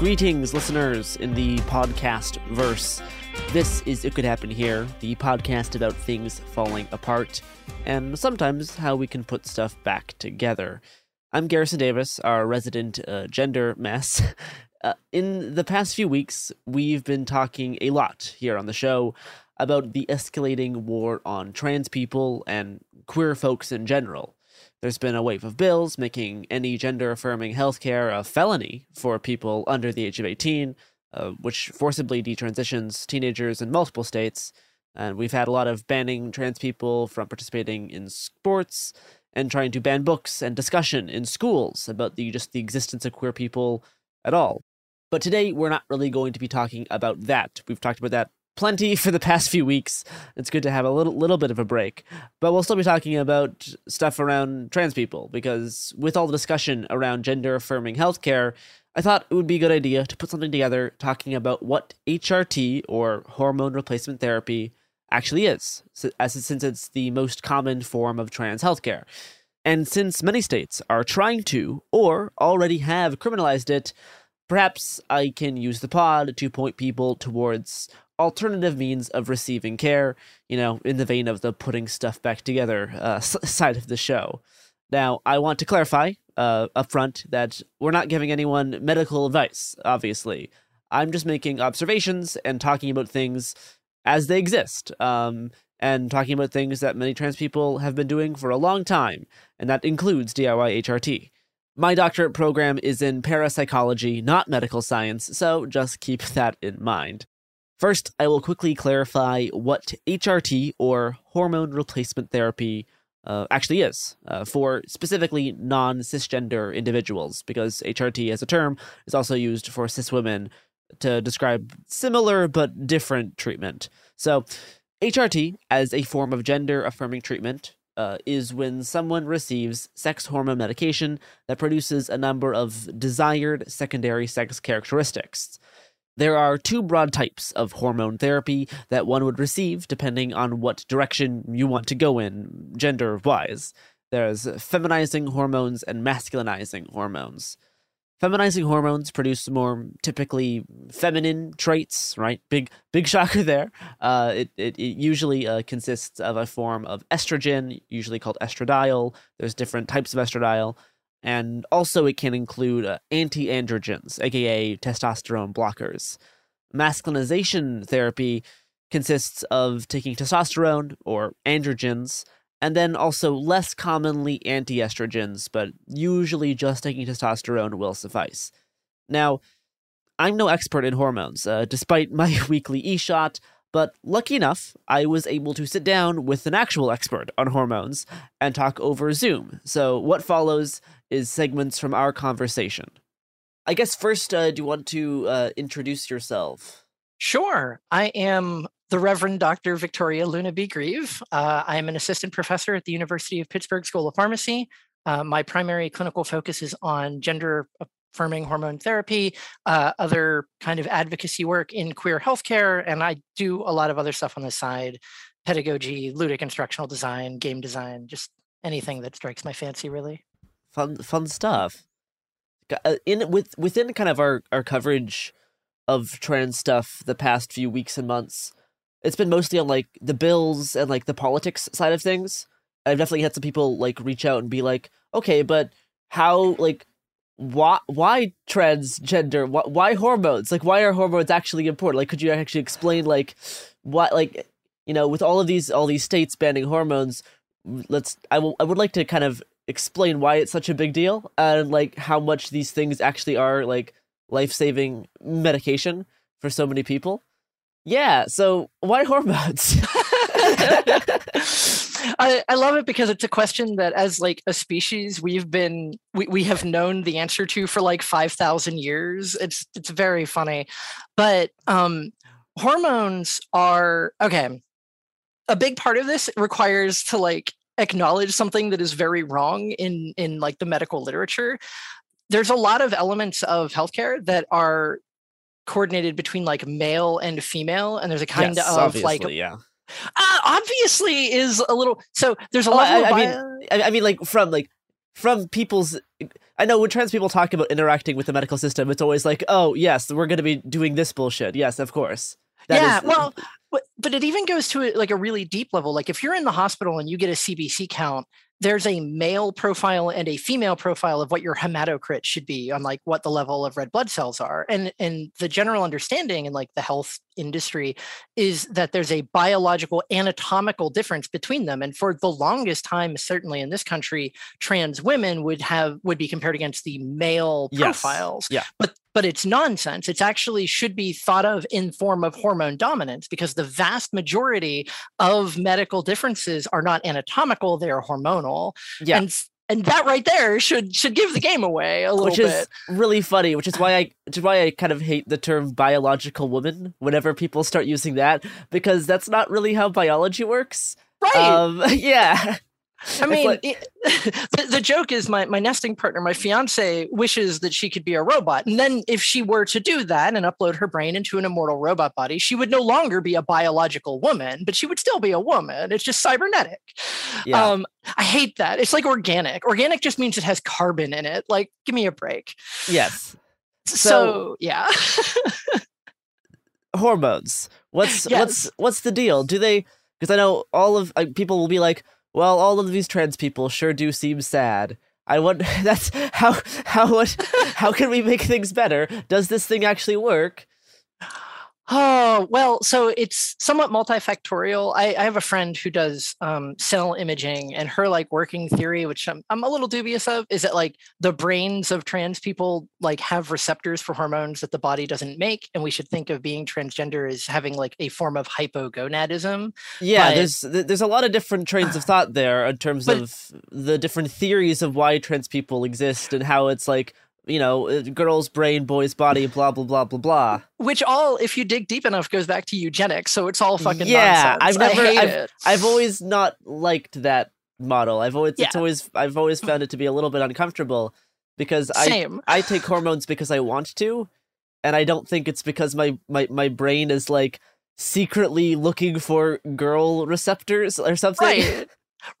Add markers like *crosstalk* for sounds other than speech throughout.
Greetings, listeners, in the podcast verse. This is It Could Happen Here, the podcast about things falling apart, and sometimes how we can put stuff back together. I'm Garrison Davis, our resident uh, gender mess. *laughs* Uh, in the past few weeks, we've been talking a lot here on the show about the escalating war on trans people and queer folks in general. There's been a wave of bills making any gender affirming healthcare a felony for people under the age of 18, uh, which forcibly detransitions teenagers in multiple states. And we've had a lot of banning trans people from participating in sports and trying to ban books and discussion in schools about the just the existence of queer people at all. But today we're not really going to be talking about that. We've talked about that plenty *laughs* for the past few weeks. It's good to have a little little bit of a break. But we'll still be talking about stuff around trans people because with all the discussion around gender affirming healthcare, I thought it would be a good idea to put something together talking about what HRT or hormone replacement therapy actually is, as since it's the most common form of trans healthcare. And since many states are trying to or already have criminalized it, perhaps I can use the pod to point people towards alternative means of receiving care, you know, in the vein of the putting stuff back together uh, *laughs* side of the show. Now, I want to clarify uh, up front that we're not giving anyone medical advice, obviously. I'm just making observations and talking about things as they exist, um, and talking about things that many trans people have been doing for a long time, and that includes DIY HRT. My doctorate program is in parapsychology, not medical science, so just keep that in mind. First, I will quickly clarify what HRT or hormone replacement therapy uh, actually is uh, for specifically non cisgender individuals, because HRT as a term is also used for cis women to describe similar but different treatment. So, HRT as a form of gender affirming treatment uh, is when someone receives sex hormone medication that produces a number of desired secondary sex characteristics. There are two broad types of hormone therapy that one would receive depending on what direction you want to go in, gender wise. There's feminizing hormones and masculinizing hormones. Feminizing hormones produce more typically feminine traits, right? Big, big shocker there. Uh, it, it, it usually uh, consists of a form of estrogen, usually called estradiol. There's different types of estradiol. And also, it can include uh, anti androgens, aka testosterone blockers. Masculinization therapy consists of taking testosterone or androgens and then also less commonly anti estrogens, but usually just taking testosterone will suffice. Now, I'm no expert in hormones, uh, despite *laughs* my weekly e shot, but lucky enough, I was able to sit down with an actual expert on hormones and talk over Zoom. So, what follows is segments from our conversation. I guess first, uh, do you want to uh, introduce yourself? Sure. I am the Reverend Dr. Victoria Luna B. Grieve. Uh, I am an assistant professor at the University of Pittsburgh School of Pharmacy. Uh, my primary clinical focus is on gender affirming hormone therapy, uh, other kind of advocacy work in queer healthcare, and I do a lot of other stuff on the side pedagogy, ludic instructional design, game design, just anything that strikes my fancy, really. Fun, fun stuff. Uh, in with within kind of our our coverage of trans stuff the past few weeks and months it's been mostly on like the bills and like the politics side of things. I've definitely had some people like reach out and be like, okay, but how like why why transgender why, why hormones like why are hormones actually important like could you actually explain like what like you know with all of these all these states banning hormones let's I, will, I would like to kind of explain why it's such a big deal and like how much these things actually are like life-saving medication for so many people. Yeah, so why hormones? *laughs* I, I love it because it's a question that as like a species we've been we, we have known the answer to for like 5000 years. It's it's very funny. But um hormones are okay a big part of this requires to like acknowledge something that is very wrong in in like the medical literature there's a lot of elements of healthcare that are coordinated between like male and female, and there's a kind yes, of like yeah. Uh, obviously is a little so there's a lot I, I mean I mean like from like from people's I know when trans people talk about interacting with the medical system, it's always like, oh yes, we're going to be doing this bullshit. Yes, of course. That yeah, is, well, but, but it even goes to like a really deep level. Like if you're in the hospital and you get a CBC count, there's a male profile and a female profile of what your hematocrit should be on like what the level of red blood cells are and and the general understanding in like the health industry is that there's a biological anatomical difference between them and for the longest time certainly in this country trans women would have would be compared against the male yes. profiles yeah but but it's nonsense it's actually should be thought of in form of hormone dominance because the vast majority of medical differences are not anatomical they're hormonal yeah. and and that right there should should give the game away a little bit. which bit. is really funny which is why i *sighs* which is why i kind of hate the term biological woman whenever people start using that because that's not really how biology works right um, *laughs* yeah I mean, like, it, *laughs* the, the, joke is my, my nesting partner, my fiance, wishes that she could be a robot. And then if she were to do that and upload her brain into an immortal robot body, she would no longer be a biological woman, but she would still be a woman. It's just cybernetic. Yeah. Um, I hate that. It's like organic. Organic just means it has carbon in it. Like, give me a break. Yes. So, so yeah. *laughs* hormones. What's yes. what's what's the deal? Do they? Because I know all of uh, people will be like well, all of these trans people sure do seem sad. I wonder *laughs* that's how how what how can we make things better? Does this thing actually work? Oh, well, so it's somewhat multifactorial. I, I have a friend who does um, cell imaging, and her like working theory, which I'm, I'm a little dubious of, is that like the brains of trans people like have receptors for hormones that the body doesn't make, and we should think of being transgender as having like a form of hypogonadism. Yeah, but, there's there's a lot of different trains of *sighs* thought there in terms but, of the different theories of why trans people exist and how it's like you know, uh, girl's brain, boy's body, blah blah blah blah blah. Which all, if you dig deep enough, goes back to eugenics. So it's all fucking yeah. Nonsense. I've never, I've, it. I've always not liked that model. I've always, yeah. it's always, I've always found it to be a little bit uncomfortable because Same. I, I take hormones because I want to, and I don't think it's because my my my brain is like secretly looking for girl receptors or something. Right.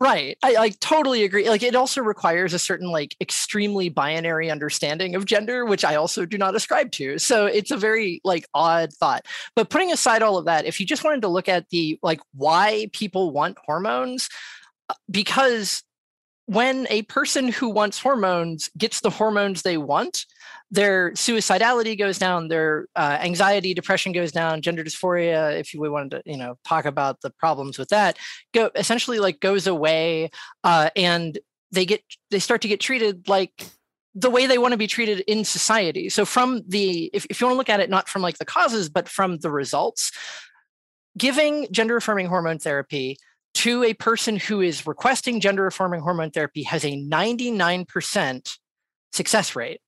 Right. I like totally agree. Like it also requires a certain like extremely binary understanding of gender, which I also do not ascribe to. So it's a very like odd thought. But putting aside all of that, if you just wanted to look at the like why people want hormones, uh, because when a person who wants hormones gets the hormones they want, their suicidality goes down, their uh, anxiety, depression goes down, gender dysphoria, if we wanted to, you know, talk about the problems with that, go essentially like goes away, uh, and they get they start to get treated like the way they want to be treated in society. So from the if, if you want to look at it not from like the causes, but from the results, giving gender affirming hormone therapy to a person who is requesting gender affirming hormone therapy has a 99% success rate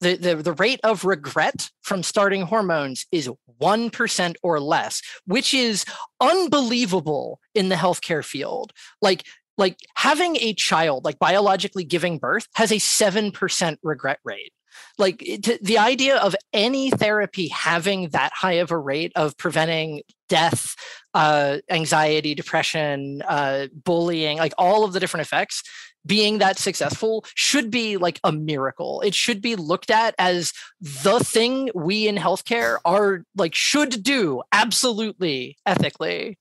the, the, the rate of regret from starting hormones is 1% or less, which is unbelievable in the healthcare field. Like, like having a child, like biologically giving birth, has a 7% regret rate. Like to, the idea of any therapy having that high of a rate of preventing death, uh, anxiety, depression, uh, bullying, like all of the different effects being that successful should be like a miracle. It should be looked at as the thing we in healthcare are like should do absolutely ethically.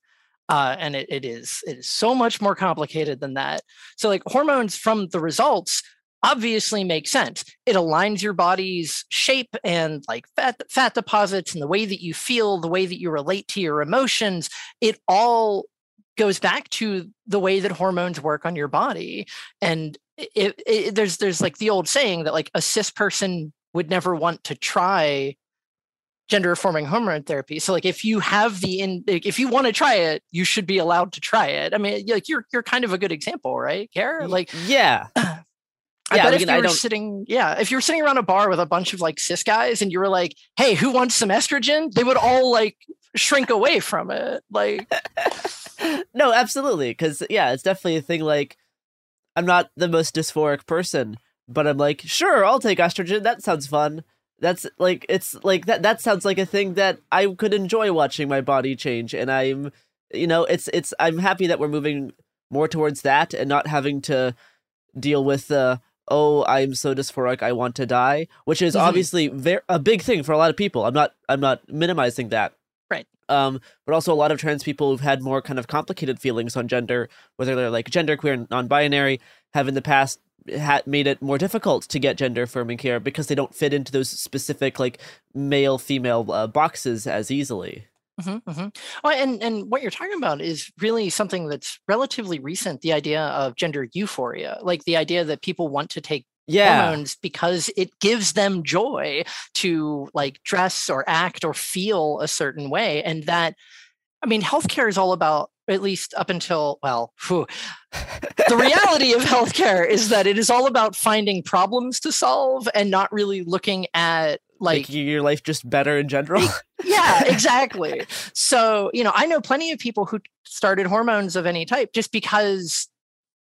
Uh, and it, it is it is so much more complicated than that. So like hormones from the results obviously makes sense. It aligns your body's shape and like fat fat deposits and the way that you feel, the way that you relate to your emotions. It all goes back to the way that hormones work on your body and it, it, there's there's like the old saying that like a cis person would never want to try gender affirming hormone therapy so like if you have the in if you want to try it you should be allowed to try it i mean like you're you're kind of a good example right Kara? like yeah I yeah, bet if you were sitting, yeah, if you were sitting around a bar with a bunch of like cis guys and you were like, "Hey, who wants some estrogen?" They would all like shrink away from it. Like, *laughs* no, absolutely. Cause yeah, it's definitely a thing like I'm not the most dysphoric person, but I'm like, sure, I'll take estrogen. That sounds fun. That's like it's like that that sounds like a thing that I could enjoy watching my body change and I'm you know, it's it's I'm happy that we're moving more towards that and not having to deal with uh oh i'm so dysphoric i want to die which is mm-hmm. obviously very, a big thing for a lot of people i'm not i'm not minimizing that Right. um, but also a lot of trans people who've had more kind of complicated feelings on gender, whether they're like genderqueer, non-binary, have in the past had made it more difficult to get gender affirming care because they don't fit into those specific like male female uh, boxes as easily. Mm-hmm, mm-hmm. Well, and and what you're talking about is really something that's relatively recent. The idea of gender euphoria, like the idea that people want to take yeah. hormones because it gives them joy to like dress or act or feel a certain way and that i mean healthcare is all about at least up until well whew, the reality of healthcare is that it is all about finding problems to solve and not really looking at like Making your life just better in general. Yeah *laughs* exactly. So you know i know plenty of people who started hormones of any type just because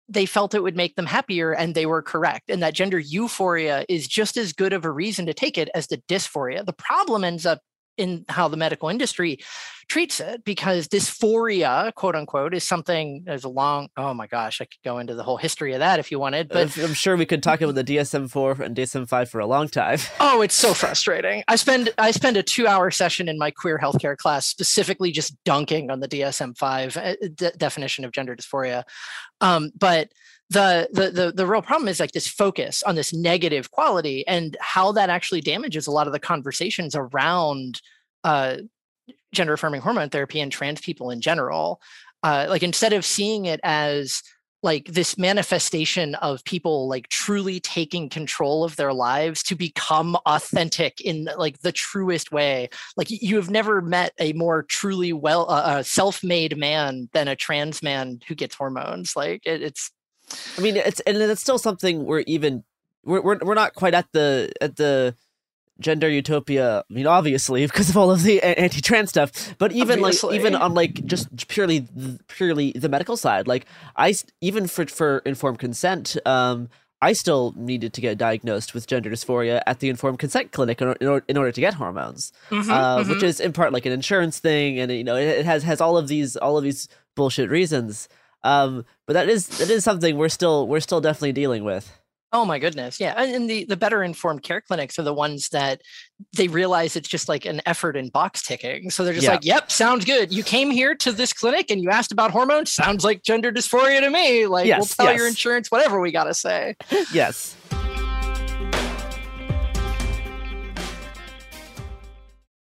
they felt it would make them happier and they were correct and that gender euphoria is just as good of a reason to take it as the dysphoria. The problem ends up in how the medical industry treats it because dysphoria quote unquote is something there's a long oh my gosh i could go into the whole history of that if you wanted but i'm sure we could talk about the dsm-4 and dsm-5 for a long time. *laughs* Oh it's so frustrating. I spend i spend a two hour session in my queer healthcare class specifically just dunking on the dsm-5 uh, de- definition of gender dysphoria. Um, but the, the the the real problem is like this focus on this negative quality and how that actually damages a lot of the conversations around uh, gender affirming hormone therapy and trans people in general. Uh, like instead of seeing it as like this manifestation of people like truly taking control of their lives to become authentic in like the truest way like you have never met a more truly well uh, uh self-made man than a trans man who gets hormones like it, it's I mean, it's and it's still something we're even we're we're we're not quite at the at the gender utopia. I mean, obviously *laughs* because of all of the anti-trans stuff, but even obviously. like even on like just purely purely the medical side, like I even for for informed consent, um, I still needed to get diagnosed with gender dysphoria at the informed consent clinic in, order, in order to get hormones, mm-hmm, uh, mm-hmm. which is in part like an insurance thing, and you know it, it has has all of these all of these bullshit reasons. Um, but that is that is something we're still we're still definitely dealing with. Oh my goodness. Yeah. And, the, the better informed care clinics are the ones that they realize it's just like an effort in box ticking. So they're just Yeah. like, yep, sounds good. You came here to this clinic and you asked about hormones. Sounds like gender dysphoria to me. Like, we'll Yes, tell your insurance whatever we got to say. *laughs* yes.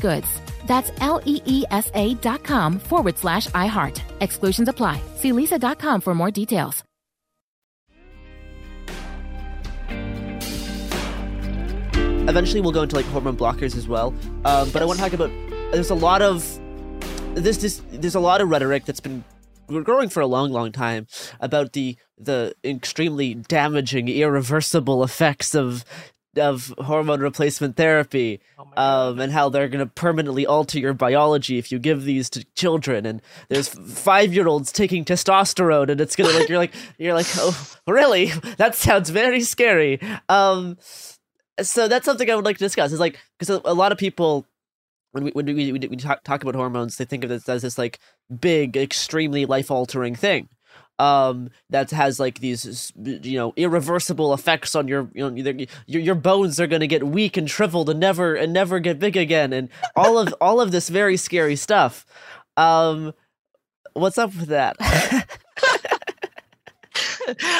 goods. That's L E E S A dot com forward slash iHeart. Exclusions apply. See leesa.com for more details. Eventually, we'll go into like hormone blockers as well. Um, but I want to talk about. There's a lot of this. This there's a lot of rhetoric that's been growing for a long, long time about the the extremely damaging, irreversible effects of of hormone replacement therapy, um, and how they're going to permanently alter your biology if you give these to children. And there's five year olds taking testosterone, and it's gonna like you're like you're like oh really that sounds very scary. Um, so that's something I would like to discuss. Is like because a, lot of people when we when we, we, we talk, talk about hormones, they think of this as this like big, extremely life altering thing um that has like these you know irreversible effects on your you know your your bones are going to get weak and shriveled and never and never get big again and all of all of this very scary stuff. Um what's up with that? *laughs*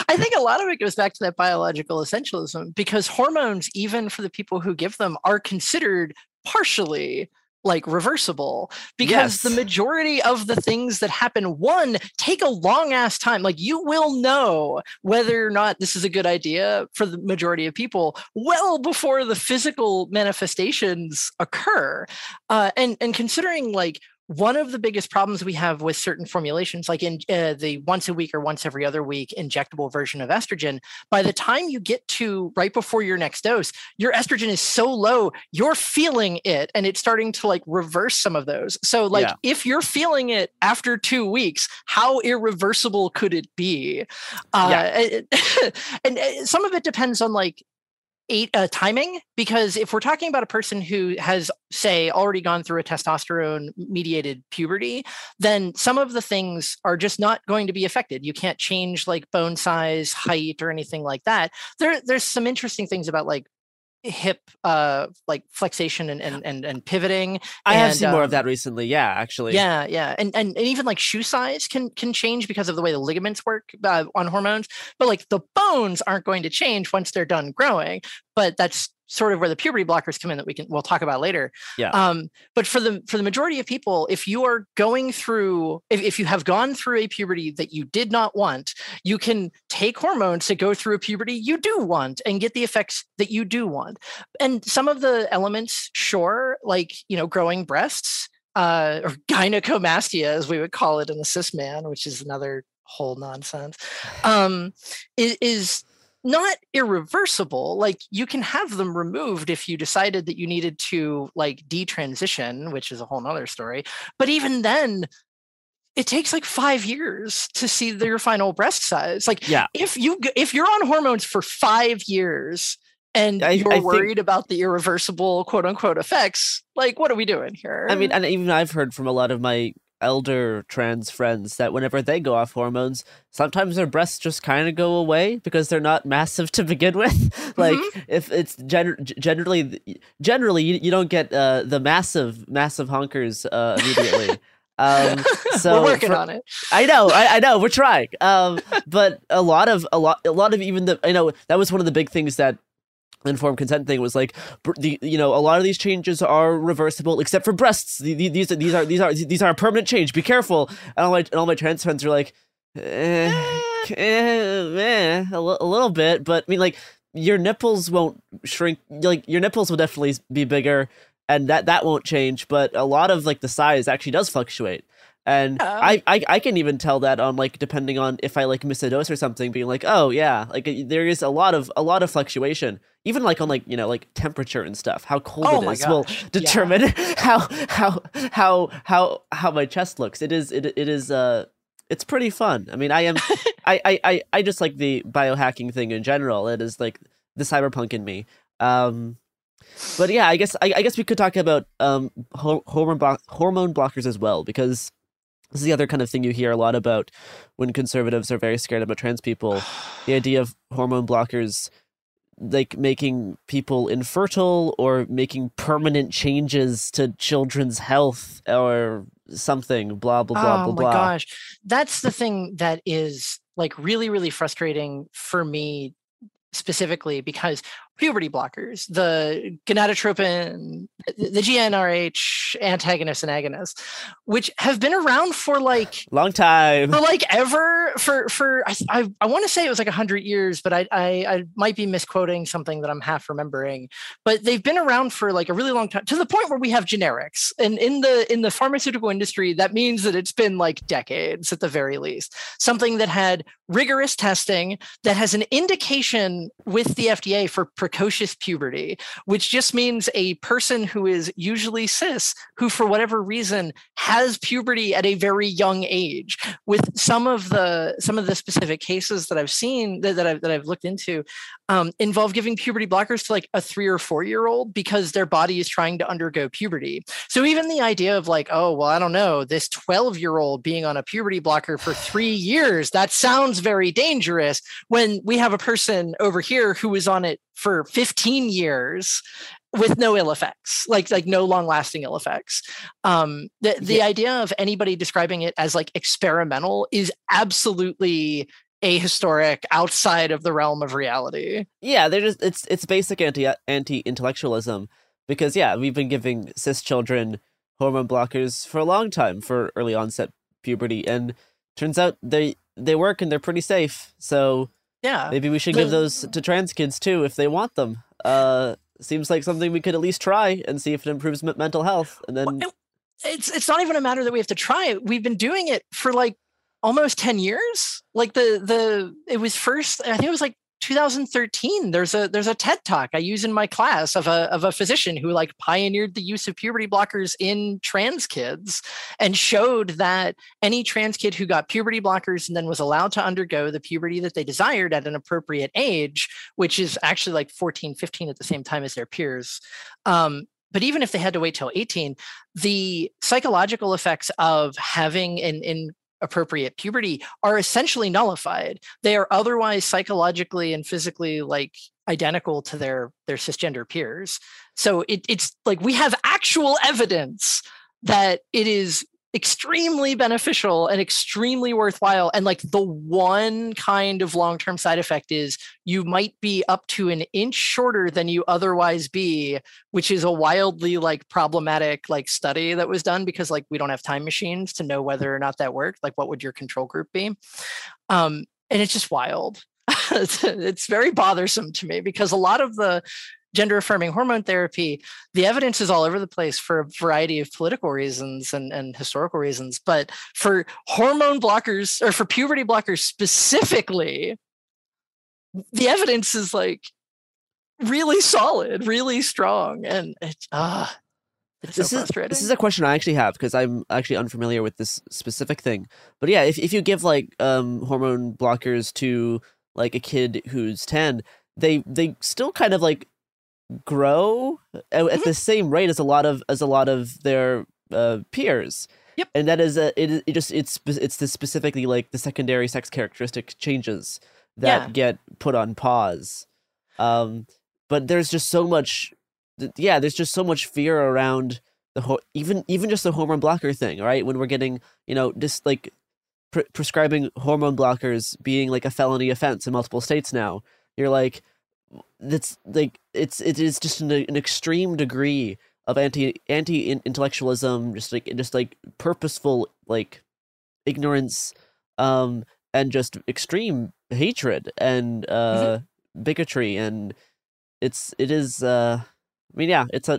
I think a lot of it goes back to that biological essentialism because hormones, even for the people who give them, are considered partially like reversible because Yes. the majority of the things that happen one take a long ass time like you will know whether or not this is a good idea for the majority of people well before the physical manifestations occur uh, and and considering like one of the biggest problems we have with certain formulations, like in uh, the once a week or once every other week injectable version of estrogen, by the time you get to right before your next dose, your estrogen is so low, you're feeling it and it's starting to like reverse some of those. So, like, yeah. if you're feeling it after two weeks, how irreversible could it be? Uh, yeah. *laughs* and, and some of it depends on like eight uh, timing? Because if we're talking about a person who has say already gone through a testosterone mediated puberty then some of the things are just not going to be affected. You can't change like bone size height or anything like that. There there's some interesting things about like hip uh like flexation and and and, and pivoting i and, have seen um, more of um, that recently yeah actually. Yeah yeah and, and and even like shoe size can can change because of the way the ligaments work uh, on hormones but like the bones aren't going to change once they're done growing but that's sort of where the puberty blockers come in that we can we'll talk about later. Yeah. Um, but for the for the majority of people, if you are going through if, if you have gone through a puberty that you did not want, you can take hormones to go through a puberty you do want and get the effects that you do want. And some of the elements, sure, like you know, growing breasts, uh, or gynecomastia, as we would call it in the cis man, which is another whole nonsense, *sighs* um, is, is not irreversible like you can have them removed if you decided that you needed to like detransition which is a whole nother story but even then it takes like five years to see your final breast size like yeah. if you if you're on hormones for five years and I, you're I worried think, about the irreversible quote unquote effects like what are we doing here i mean and even i've heard from a lot of my elder trans friends that whenever they go off hormones, sometimes their breasts just kind of go away because they're not massive to begin with. *laughs* like mm-hmm. if it's gen- generally generally you, you don't get uh, the massive massive honkers uh, immediately. *laughs* Um, so we're working for, on it. I know, I, I, know, we're trying. Um, but a lot of a lot a lot of even the I know that was one of the big things that informed consent thing was like the you know a lot of these changes are reversible except for breasts. These these these are these are these are a permanent change. Be careful. And all my and all my trans friends are like eh, eh, eh, a, l- a little bit. But i mean like your nipples won't shrink like your nipples will definitely be bigger and that that won't change. But a lot of like the size actually does fluctuate and oh. I, I I can even tell that on like depending on if I like miss a dose or something, being like, oh yeah, like there is a lot of a lot of fluctuation, even like on like you know like temperature and stuff. How cold oh it is will determine yeah. *laughs* how how how how how my chest looks. It is it it is uh it's pretty fun. I mean, I am *laughs* I, I I I just like the biohacking thing in general. It is like the cyberpunk in me. Um, but yeah, I guess I, I guess we could talk about um hormone blo- hormone blockers as well because this is the other kind of thing you hear a lot about when conservatives are very scared about trans people. the *sighs* idea of hormone blockers like making people infertile or making permanent changes to children's health or something blah blah blah oh, blah blah. my gosh. That's the thing that is like really really frustrating for me specifically because puberty blockers, the gonadotropin, the GnRH antagonists and agonists, which have been around for like long time, for like ever, for for I I, I want to say it was like a hundred years, but I, I I might be misquoting something that I'm half remembering. But they've been around for like a really long time, to the point where we have generics, and in the in the pharmaceutical industry, that means that it's been like decades at the very least. Something that had rigorous testing, that has an indication with the FDA for precocious puberty, which just means a person who is usually cis, who for whatever reason has puberty at a very young age. With some of the some of the specific cases that I've seen that, that I've that I've looked into, um, involve giving puberty blockers to like a three or four year old because their body is trying to undergo puberty. So even the idea of like, oh well, I don't know, this twelve year old being on a puberty blocker for three years, that sounds very dangerous. When we have a person over here who was on it for 15 years with no ill effects like like no long lasting ill effects um the the yeah. idea of anybody describing it as like experimental is absolutely ahistoric outside of the realm of reality yeah they're just it's it's basic anti anti intellectualism because yeah we've been giving cis children hormone blockers for a long time for early onset puberty and turns out they they work and they're pretty safe so yeah. Maybe we should give those to trans kids too if they want them. Uh, seems like something we could at least try and see if it improves mental health. And then. it's it's not even a matter that we have to try it. We've been doing it for like almost 10 years. Like the the it was first I think it was like 2013 there's a there's a ted talk i use in my class of a of a physician who like pioneered the use of puberty blockers in trans kids and showed that any trans kid who got puberty blockers and then was allowed to undergo the puberty that they desired at an appropriate age which is actually like 14 15 at the same time as their peers um, but even if they had to wait till 18 the psychological effects of having an, in appropriate puberty are essentially nullified. They are otherwise psychologically and physically like identical to their their cisgender peers. So it, it's like we have actual evidence that it is extremely beneficial and extremely worthwhile. And like the one kind of long term side effect is you might be up to an inch shorter than you otherwise be, which is a wildly like problematic like study that was done because like we don't have time machines to know whether or not that worked. Like, what would your control group be? Um, and it's just wild. *laughs* it's very bothersome to me because a lot of the gender affirming hormone therapy, the evidence is all over the place for a variety of political reasons and, and historical reasons. But for hormone blockers or for puberty blockers specifically, the evidence is like really solid, really strong. And it's, ah, it's this so is this is a question I actually have because I'm actually unfamiliar with this specific thing. But yeah, if if you give like um hormone blockers to like a kid who's 10, they they still kind of like grow at, at Mm-hmm. the same rate as a lot of as a lot of their uh, peers. Yep. And that is a, it, it just it's it's the specifically like the secondary sex characteristic changes that Yeah. get put on pause. Um, but there's just so much, yeah, there's just so much fear around the ho- even even just the hormone blocker thing, right? When we're getting you know just like pre- prescribing hormone blockers being like a felony offense in multiple states now, you're like that's like it's it is just an, an extreme degree of anti anti intellectualism just like just like purposeful like ignorance um and just extreme hatred and uh bigotry and it's it is uh I mean, yeah, it's a.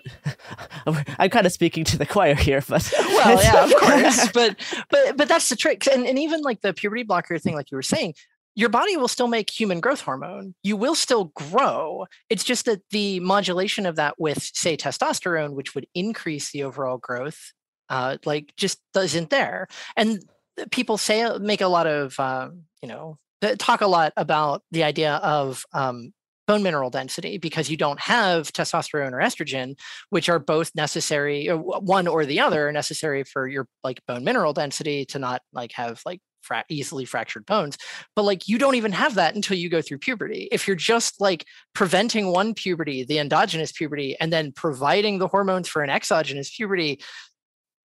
*laughs* I'm kind of speaking to the choir here, but *laughs* well, yeah, of course, *laughs* but but but that's the trick, and and even like the puberty blocker thing, like you were saying, your body will still make human growth hormone. You will still grow. It's just that the modulation of that with, say, testosterone, which would increase the overall growth, uh, like just isn't there. And people say make a lot of um, you know talk a lot about the idea of um, bone mineral density because you don't have testosterone or estrogen which are both necessary uh, one or the other necessary for your like bone mineral density to not like have like fra- easily fractured bones but like you don't even have that until you go through puberty. If you're just like preventing one puberty the endogenous puberty and then providing the hormones for an exogenous puberty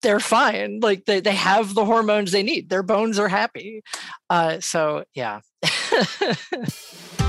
they're fine. Like they, they have the hormones they need. Their bones are happy. Uh, so yeah *laughs*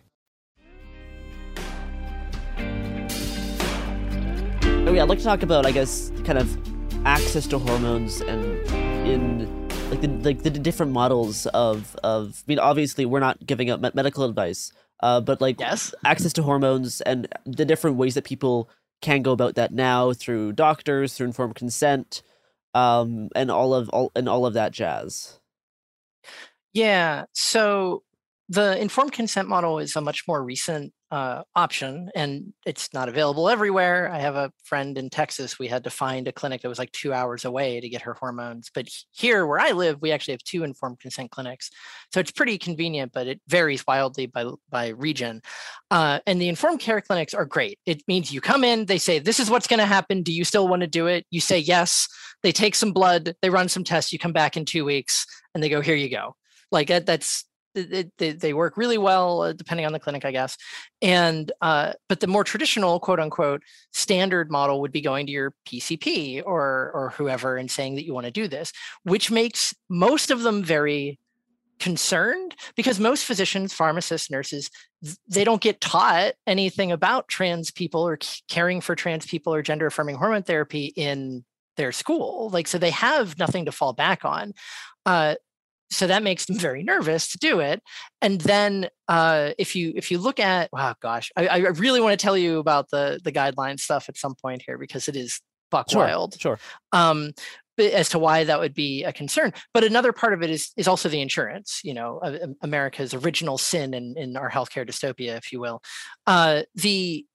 Oh yeah, I'd like to talk about, I guess, kind of access to hormones and in like the like the different models of of. I mean, obviously, we're not giving up medical advice, uh, but like yes, access to hormones and the different ways that people can go about that now through doctors, through informed consent, um, and all of all and all of that jazz. Yeah. So the informed consent model is a much more recent uh, option and it's not available everywhere. I have a friend in Texas. We had to find a clinic that was like two hours away to get her hormones. But here where I live, we actually have two informed consent clinics. So it's pretty convenient, but it varies wildly by, by region. Uh, and the informed care clinics are great. It means you come in, they say, This is what's going to happen. Do you still want to do it? You say yes. They take some blood, they run some tests. You come back in two weeks and they go, Here you go. Like that's they, they work really well uh, depending on the clinic i guess. And uh, but the more traditional quote unquote standard model would be going to your pcp or or whoever and saying that you want to do this which makes most of them very concerned because most physicians pharmacists nurses they don't get taught anything about trans people or caring for trans people or gender affirming hormone therapy in their school. Like so they have nothing to fall back on. Uh, so that makes them very nervous to do it. And then uh, if you if you look at wow gosh I, I really want to tell you about the the guideline stuff at some point here because it is buck sure, wild. sure. Um as to why that would be a concern. But another part of it is is also the insurance you know america's original sin in in our healthcare dystopia if you will. Uh the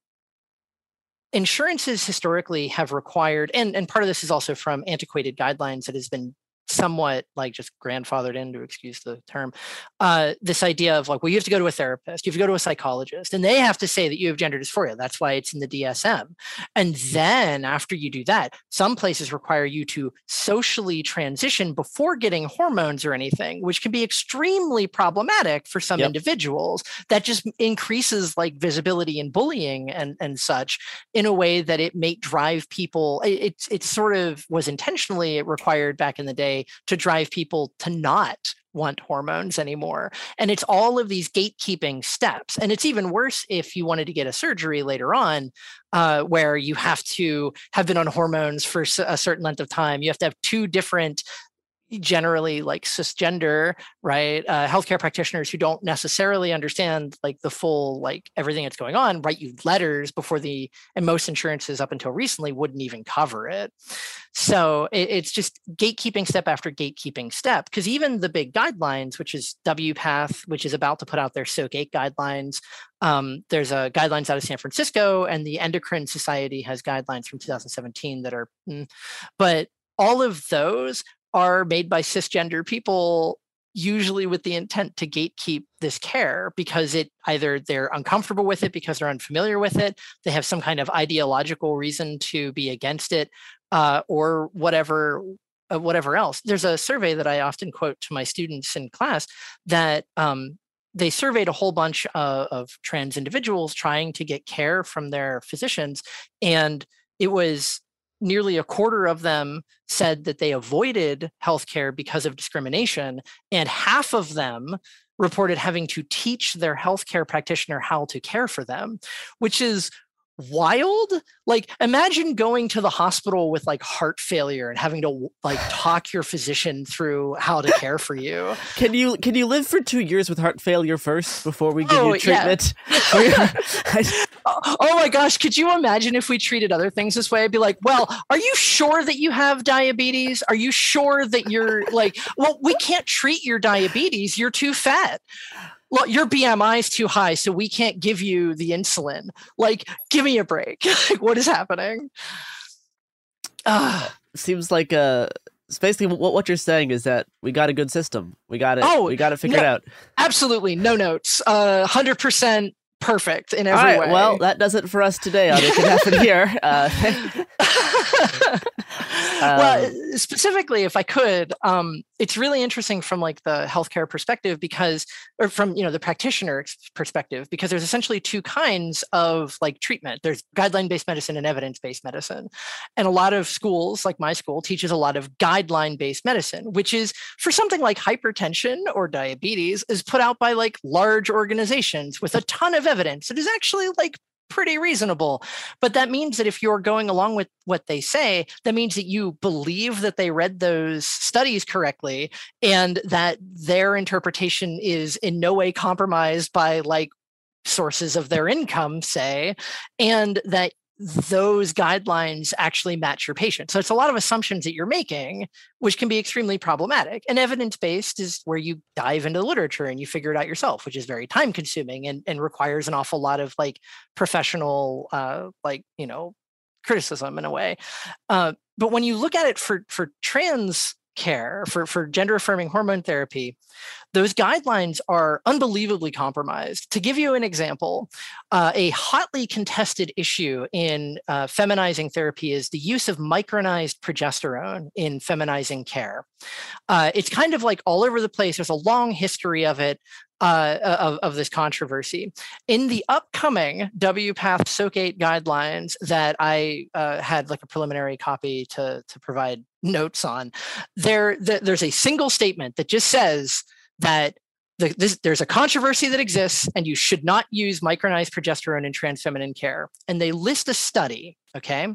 insurances historically have required and and part of this is also from antiquated guidelines that has been somewhat like just grandfathered in to excuse the term uh, this idea of like well you have to go to a therapist you have to go to a psychologist and they have to say that you have gender dysphoria that's why it's in the dsm and mm-hmm. then after you do that some places require you to socially transition before getting hormones or anything which can be extremely problematic for some yep. individuals that just increases like visibility and bullying and and such in a way that it may drive people it, it, it sort of was intentionally required back in the day to drive people to not want hormones anymore. And it's all of these gatekeeping steps. And it's even worse if you wanted to get a surgery later on, uh, where you have to have been on hormones for a certain length of time. You have to have two different generally like cisgender right? Uh, healthcare practitioners who don't necessarily understand like the full like everything that's going on write you letters before the and most insurances up until recently wouldn't even cover it. So it, it's just gatekeeping step after gatekeeping step because even the big guidelines which is wpath which is about to put out their soc 8 guidelines um, there's a guidelines out of san francisco and the endocrine society has guidelines from 2017 that are mm, but all of those are made by cisgender people usually with the intent to gatekeep this care because it either they're uncomfortable with it because they're unfamiliar with it they have some kind of ideological reason to be against it uh, or whatever uh, whatever else. There's a survey that i often quote to my students in class that um, they surveyed a whole bunch of, of trans individuals trying to get care from their physicians, and it was nearly a quarter of them said that they avoided healthcare because of discrimination, and half of them reported having to teach their healthcare practitioner how to care for them, which is wild? Like imagine going to the hospital with like heart failure and having to like *sighs* talk your physician through how to care for you. Can you can you live for two years with heart failure first before we give oh, you treatment? Yeah. *laughs* *laughs* oh my gosh could you imagine if we treated other things this way? I'd be like well are you sure that you have diabetes? Are you sure that you're like well we can't treat your diabetes. You're too fat well, your BMI is too high, so we can't give you the insulin. Like, give me a break. *laughs* like, what is happening? Uh, Seems like uh basically what what you're saying is that we got a good system. We got it. Oh, we got it figured no, out. Absolutely, no notes. Uh, hundred percent perfect in every right, way. Well, that does it for us today on It Can Happen Here. *laughs* Uh, *laughs* well, um, specifically, if I could, um, it's really interesting from like the healthcare perspective because, or from you know the practitioner perspective, because there's essentially two kinds of like treatment. There's guideline-based medicine and evidence-based medicine, and a lot of schools, like my school, teaches a lot of guideline-based medicine, which is for something like hypertension or diabetes, is put out by like large organizations with a ton of evidence. It is actually like pretty reasonable. But that means that if you're going along with what they say, that means that you believe that they read those studies correctly and that their interpretation is in no way compromised by like sources of their income, say, and that those guidelines actually match your patient. So it's a lot of assumptions that you're making, which can be extremely problematic. And evidence based is where you dive into the literature and you figure it out yourself, which is very time consuming and, and requires an awful lot of like professional, uh, like, you know, criticism in a way. Uh, but when you look at it for, for trans care for, for gender affirming hormone therapy, those guidelines are unbelievably compromised. To give you an example, uh, a hotly contested issue in uh, feminizing therapy is the use of micronized progesterone in feminizing care. Uh, it's kind of like all over the place. There's a long history of it. Uh, of, of this controversy. In the upcoming WPATH SOC 8 guidelines that I uh, had like a preliminary copy to, to provide notes on, there, th- there's a single statement that just says that the, this, there's a controversy that exists and you should not use micronized progesterone in trans feminine care. And they list a study, okay?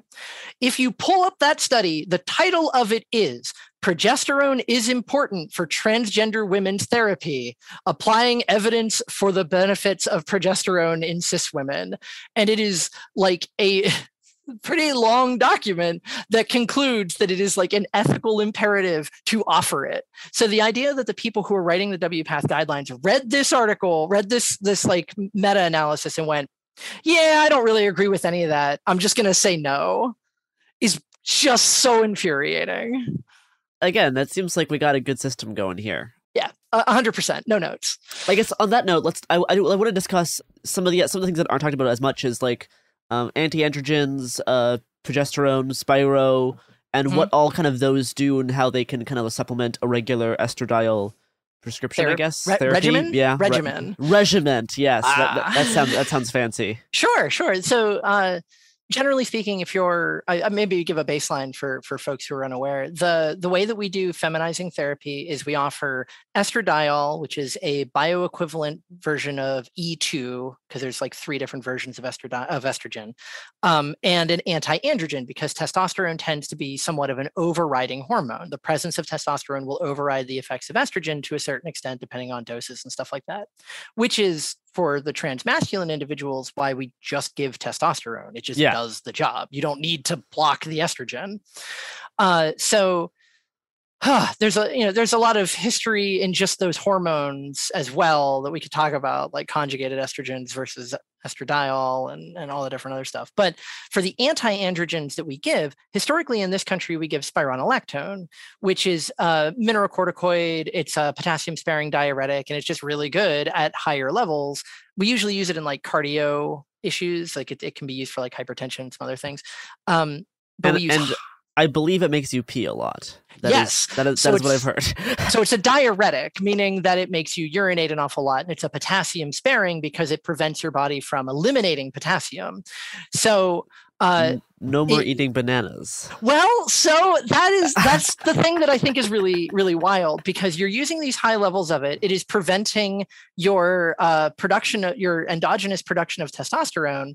If you pull up that study, the title of it is Progesterone is important for transgender women's therapy, applying evidence for the benefits of progesterone in cis women. And it is like a *laughs* pretty long document that concludes that it is like an ethical imperative to offer it. So the idea that the people who are writing the WPATH guidelines read this article, read this this like meta analysis and went, "Yeah, I don't really agree with any of that. I'm just going to say no." is just so infuriating. Again, that seems like we got a good system going here. Yeah, hundred percent. No notes. I guess on that note, let's. I, I, I want to discuss some of the some of the things that aren't talked about as much as like um, anti-androgens, uh, progesterone, Spiro, and mm-hmm. what all kind of those do and how they can kind of supplement a regular estradiol prescription, I guess. Re- regimen? Yeah. Regimen. Re- regiment, yes. Ah. That, that, that, sounds that sounds fancy. *laughs* Sure, sure. So uh, generally speaking, if you're I, maybe give a baseline for for folks who are unaware, the the way that we do feminizing therapy is we offer estradiol, which is a bioequivalent version of E2, because there's like three different versions of estrogen of estrogen, um, and an anti-androgen because testosterone tends to be somewhat of an overriding hormone. The presence of testosterone will override the effects of estrogen to a certain extent, depending on doses and stuff like that, which is for the transmasculine individuals why we just give testosterone. It just yeah. does the job. You don't need to block the estrogen. Uh, so huh, there's a you know there's a lot of history in just those hormones as well that we could talk about, like conjugated estrogens versus estradiol and, and all the different other stuff. But for the anti-androgens that we give, historically in this country, we give spironolactone, which is a mineralocorticoid. It's a potassium-sparing diuretic, and it's just really good at higher levels. We usually use it in like cardio issues, like it, it can be used for like hypertension, some other things. Um, but and, we use and I believe it makes you pee a lot. That yes, is, that is, So that is what I've heard. *laughs* so it's a diuretic, meaning that it makes you urinate an awful lot, and it's a potassium sparing because it prevents your body from eliminating potassium. So, uh, no more it- eating bananas. well, so that is that's the thing that I think is really really wild because you're using these high levels of it. It is preventing your uh, production, of, your endogenous production of testosterone,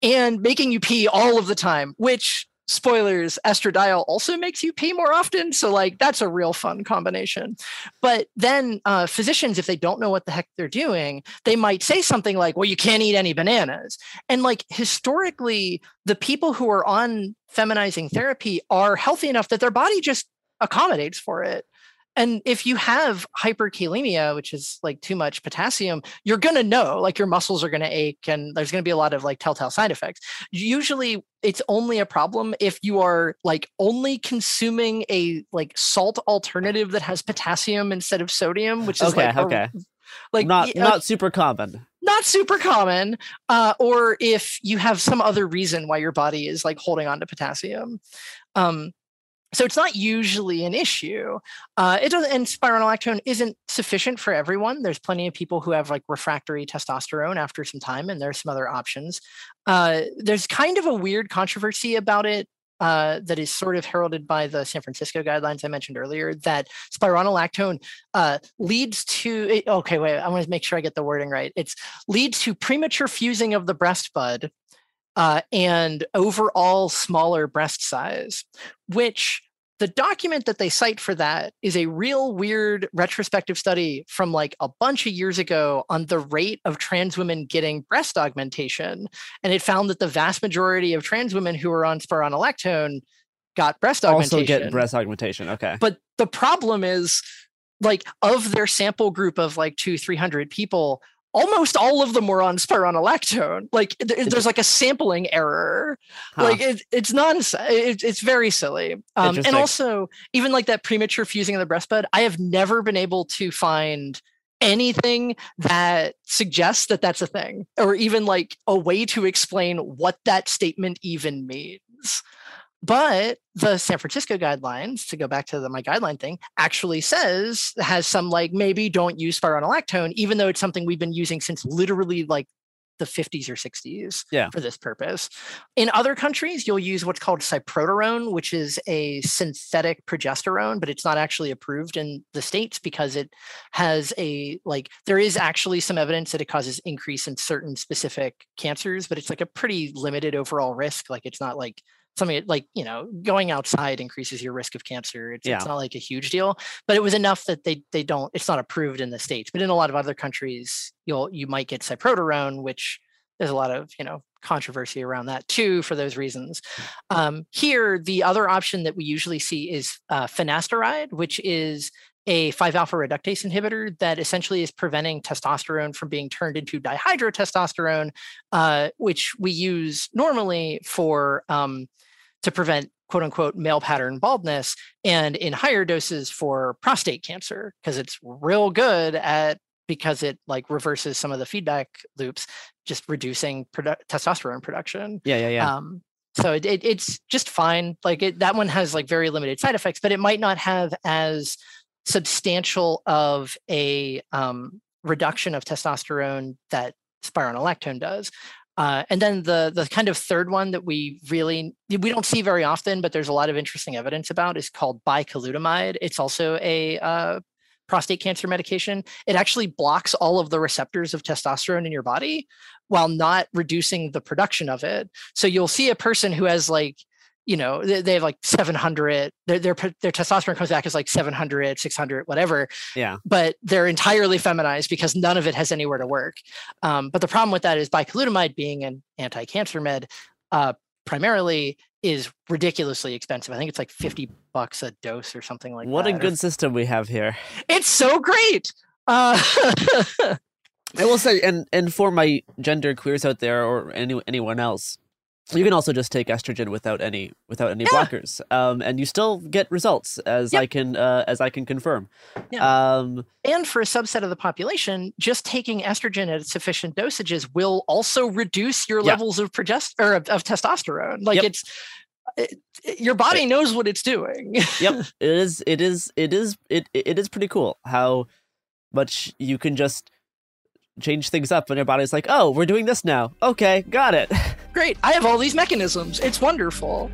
and making you pee all of the time. Which spoilers, estradiol also makes you pee more often. So like that's a real fun combination. But then uh, physicians, if they don't know what the heck they're doing, they might say something like, "Well, you can't eat any bananas." And like historically, the people who are on feminizing therapy are healthy enough that their body just accommodates for it. And if you have hyperkalemia, which is like too much potassium, you're going to know like your muscles are going to ache and there's going to be a lot of like telltale side effects. Usually it's only a problem if you are like only consuming a like salt alternative that has potassium instead of sodium, which is Okay, like a- okay. like not uh, not super common. not super common uh, or if you have some other reason why your body is like holding on to potassium um, so it's not usually an issue. Uh, it doesn't and spironolactone isn't sufficient for everyone. There's plenty of people who have like refractory testosterone after some time and there's some other options. Uh, there's kind of a weird controversy about it uh, that is sort of heralded by the San Francisco guidelines I mentioned earlier that spironolactone uh, leads to okay wait I want to make sure I get the wording right. It's leads to premature fusing of the breast bud uh, and overall smaller breast size which the document that they cite for that is a real weird retrospective study from like a bunch of years ago on the rate of trans women getting breast augmentation and it found that the vast majority of trans women who were on spironolactone got breast augmentation Also get breast augmentation. Okay. but the problem is like of their sample group of like two 300 people almost all of them were on spironolactone. Like th- there's like a sampling error. Huh. like it, it's nonsense it, it's very silly. Um, and also even like that premature fusing of the breast bud i have never been able to find anything that suggests that that's a thing or even like a way to explain what that statement even means but the San Francisco guidelines, to go back to the my guideline thing, actually says has some like maybe don't use spironolactone, even though it's something we've been using since literally like the 50s or 60s Yeah. for this purpose. In other countries, you'll use what's called cyproterone, which is a synthetic progesterone, but it's not actually approved in the states because it has a like there is actually some evidence that it causes increase in certain specific cancers, but it's like a pretty limited overall risk. Like it's not like something like you know going outside increases your risk of cancer it's, Yeah. it's not like a huge deal but it was enough that they they don't it's not approved in the states but in a lot of other countries you'll you might get cyproterone which there's a lot of you know controversy around that too for those reasons um, here the other option that we usually see is uh, finasteride which is a 5-alpha reductase inhibitor that essentially is preventing testosterone from being turned into dihydrotestosterone uh, which we use normally for um, to prevent quote unquote male pattern baldness and in higher doses for prostate cancer because it's real good at because it like reverses some of the feedback loops just reducing produ- testosterone production. Yeah, yeah, yeah. um, so it, it, it's just fine. Like it, that one has like very limited side effects but it might not have as substantial of a um, reduction of testosterone that spironolactone does uh, and then the the kind of third one that we really we don't see very often, but there's a lot of interesting evidence about is called bicalutamide. It's also a uh, prostate cancer medication. It actually blocks all of the receptors of testosterone in your body while not reducing the production of it. So you'll see a person who has like you know they, they have like 700 their, their their testosterone comes back as like 700 600 whatever yeah. but they're entirely feminized because none of it has anywhere to work. Um, but the problem with that is bicalutamide being an anti-cancer med uh, primarily is ridiculously expensive. I think it's like 50 bucks a dose or something like that. What that. a or- good system we have here. It's so great. Uh, *laughs* I will say, and and for my gender queers out there or any anyone else, you can also just take estrogen without any without any blockers, um, and you still get results as I can uh, as I can confirm. Um, and for a subset of the population, just taking estrogen at sufficient dosages will also reduce your Yeah. levels of progest or of, of testosterone. Like Yep. it's it, it, your body knows what it's doing. yep, *laughs* it is. It is. It is. It it is pretty cool how much you can just change things up and your body's like, oh, we're doing this now. Okay, got it. *laughs* Great. I have all these mechanisms. It's wonderful.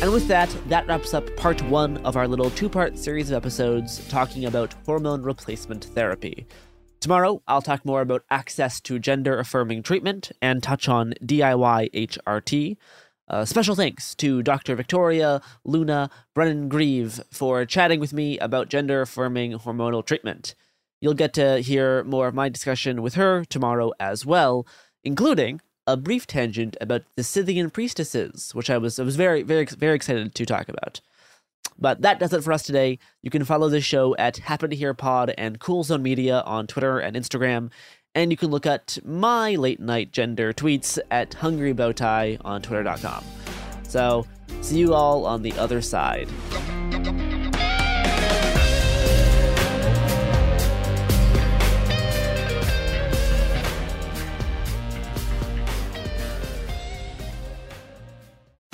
And with that, that wraps up part one of our little two part series of episodes talking about hormone replacement therapy. Tomorrow, I'll talk more about access to gender affirming treatment and touch on DIY HRT. Uh, special thanks to Dr. Victoria Luna Brennan Grieve for chatting with me about gender affirming hormonal treatment. You'll get to hear more of my discussion with her tomorrow as well, including a brief tangent about the Scythian priestesses, which I was I was very very very excited to talk about. But that does it for us today. You can follow the show at Happen to Hear Pod and Cool Zone Media on Twitter and Instagram, and you can look at my late night gender tweets at Hungry Bowtie on Twitter.com. So see you all on the other side.